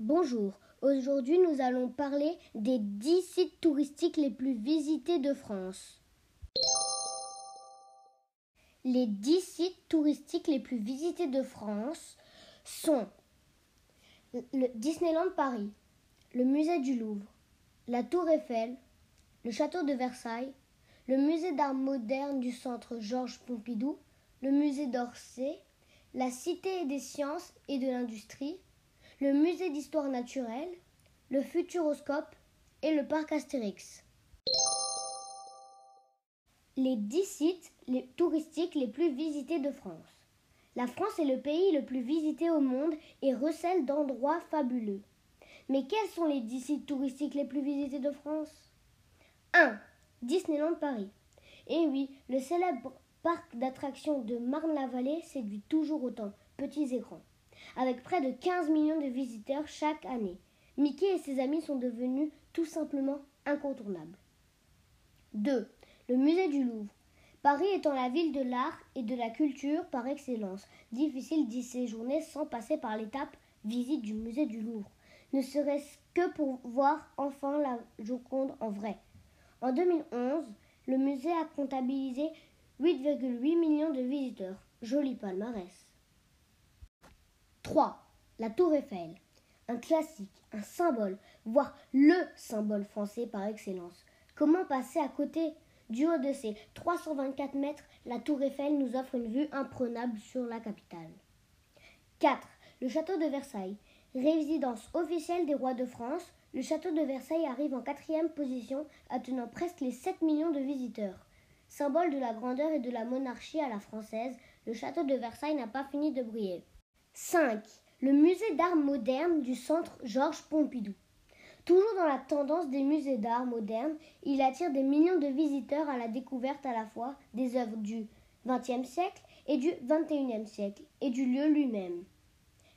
Bonjour, aujourd'hui nous allons parler des 10 sites touristiques les plus visités de France. Les 10 sites touristiques les plus visités de France sont le Disneyland Paris, le musée du Louvre, la Tour Eiffel, le château de Versailles, le musée d'art moderne du centre Georges Pompidou, le musée d'Orsay, la Cité des sciences et de l'industrie, le musée d'histoire naturelle, le Futuroscope et le parc Astérix. Les 10 sites touristiques les plus visités de France. La France est le pays le plus visité au monde et recèle d'endroits fabuleux. Mais quels sont les 10 sites touristiques les plus visités de France? 1. Disneyland Paris. Et oui, le célèbre parc d'attractions de Marne-la-Vallée séduit toujours autant, petits écrans. Avec près de 15 millions de visiteurs chaque année, Mickey et ses amis sont devenus tout simplement incontournables. 2. Le musée du Louvre. Paris étant la ville de l'art et de la culture par excellence, difficile d'y séjourner sans passer par l'étape visite du musée du Louvre, ne serait-ce que pour voir enfin la Joconde en vrai. En 2011, le musée a comptabilisé 8,8 millions de visiteurs. Joli palmarès. 3. La Tour Eiffel. Un classique, un symbole, voire le symbole français par excellence. Comment passer à côté Du haut de ses 324 mètres, la Tour Eiffel nous offre une vue imprenable sur la capitale. 4. Le château de Versailles. Résidence officielle des rois de France, le château de Versailles arrive en quatrième position, attenant presque les 7 millions de visiteurs. Symbole de la grandeur et de la monarchie à la française, le château de Versailles n'a pas fini de briller. 5. Le musée d'art moderne du centre Georges Pompidou. Toujours dans la tendance des musées d'art moderne, il attire des millions de visiteurs à la découverte à la fois des œuvres du XXe siècle et du XXIe siècle, et du lieu lui-même.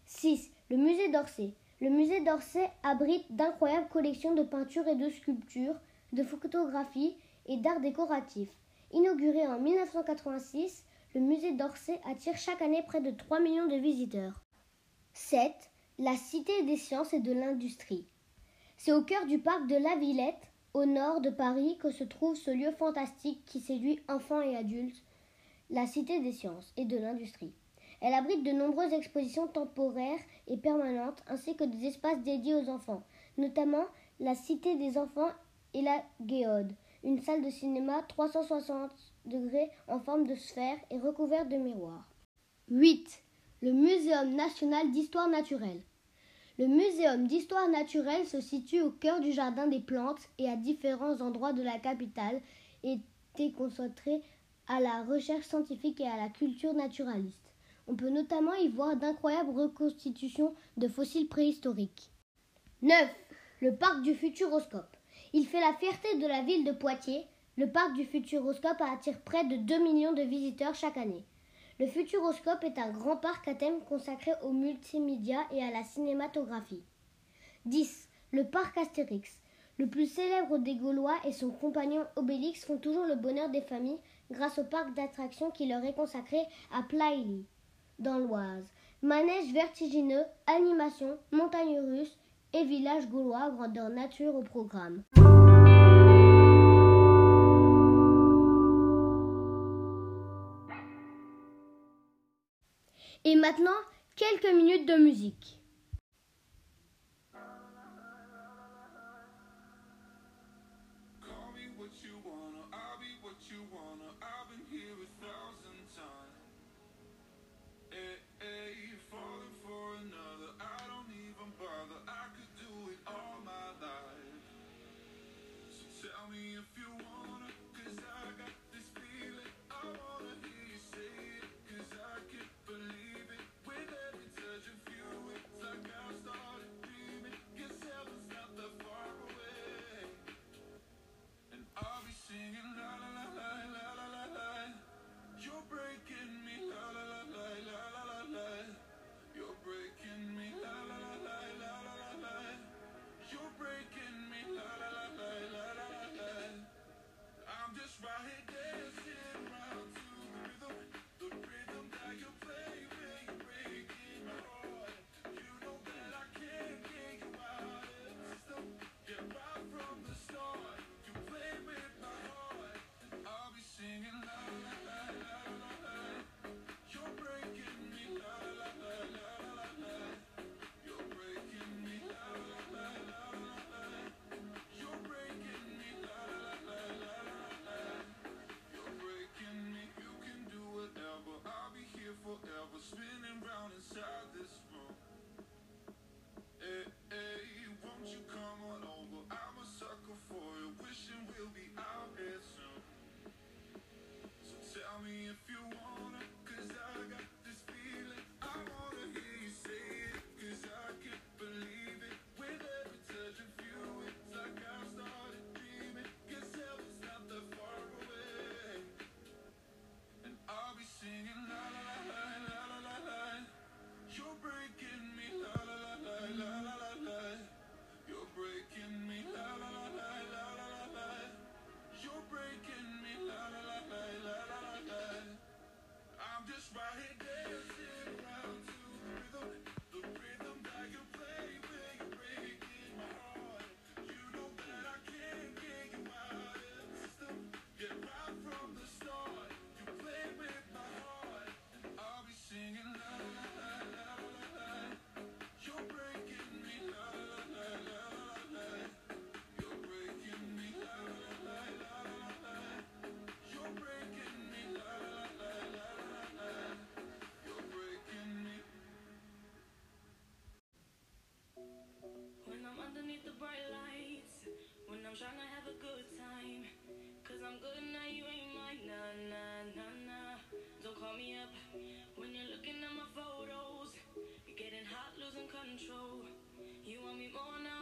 6. Le musée d'Orsay. Le musée d'Orsay abrite d'incroyables collections de peintures et de sculptures, de photographies et d'art décoratif. Inauguré en 1986, le musée d'Orsay attire chaque année près de 3 millions de visiteurs. 7. La Cité des sciences et de l'industrie. C'est au cœur du parc de la Villette, au nord de Paris, que se trouve ce lieu fantastique qui séduit enfants et adultes, la Cité des sciences et de l'industrie. Elle abrite de nombreuses expositions temporaires et permanentes, ainsi que des espaces dédiés aux enfants, notamment la Cité des enfants et la Géode, une salle de cinéma 360 degrés en forme de sphère et recouverte de miroirs. 8. Le Muséum national d'histoire naturelle. Le Muséum d'histoire naturelle se situe au cœur du Jardin des plantes et à différents endroits de la capitale et est concentré à la recherche scientifique et à la culture naturaliste. On peut notamment y voir d'incroyables reconstitutions de fossiles préhistoriques. 9. Le parc du Futuroscope. Il fait la fierté de la ville de Poitiers. Le parc du Futuroscope attire près de 2 millions de visiteurs chaque année. Le Futuroscope est un grand parc à thème consacré aux multimédia et à la cinématographie. 10. Le parc Astérix. Le plus célèbre des Gaulois et son compagnon Obélix font toujours le bonheur des familles grâce au parc d'attractions qui leur est consacré à Plailly dans l'Oise. Manège vertigineux, animation, montagne russe et village gaulois grandeur nature au programme. Et maintenant, quelques minutes de musique. Call me up when you're looking at my photos. You're getting hot, losing control. You want me more now,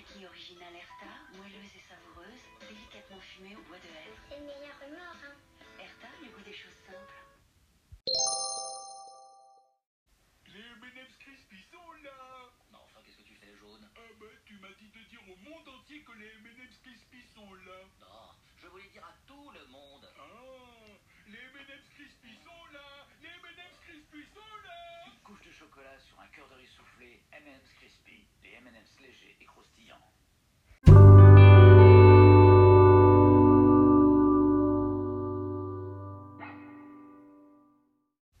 Knacky original Erta, moelleuse et savoureuse, délicatement fumée au bois de hêtre. C'est le meilleur humeur, hein. Erta, le goût des choses simples. Les M&M's Crispy sont là Non, enfin, qu'est-ce que tu fais, jaune? Ah bah tu m'as dit de dire au monde entier que les M&M's Crispy sont là Non, je voulais dire à tout le monde. Ah Les M&M's Crispy sont là Les M&M's Crispy sont là Une couche de chocolat sur un cœur de riz soufflé, M&M's Crispy. Les M&M's légers et croustillants.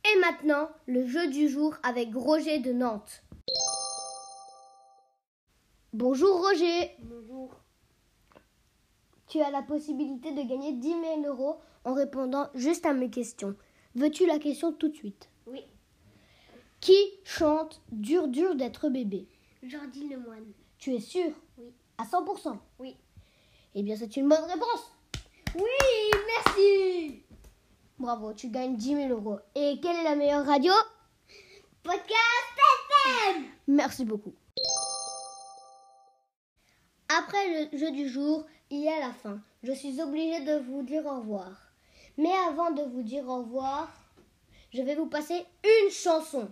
Et maintenant, le jeu du jour avec Roger de Nantes. Bonjour Roger. Bonjour. Tu as la possibilité de gagner 10 000 euros en répondant juste à mes questions. Veux-tu la question tout de suite? Oui. Qui chante Dur dur d'être bébé? Jordi Lemoine. Tu es sûr? Oui. À 100% Oui. Eh bien, c'est une bonne réponse. Oui, merci. Bravo, tu gagnes 10 000 euros. Et quelle est la meilleure radio? Podcast FM Merci beaucoup. Après le jeu du jour, il y a la fin. Je suis obligée de vous dire au revoir. Mais avant de vous dire au revoir, je vais vous passer une chanson.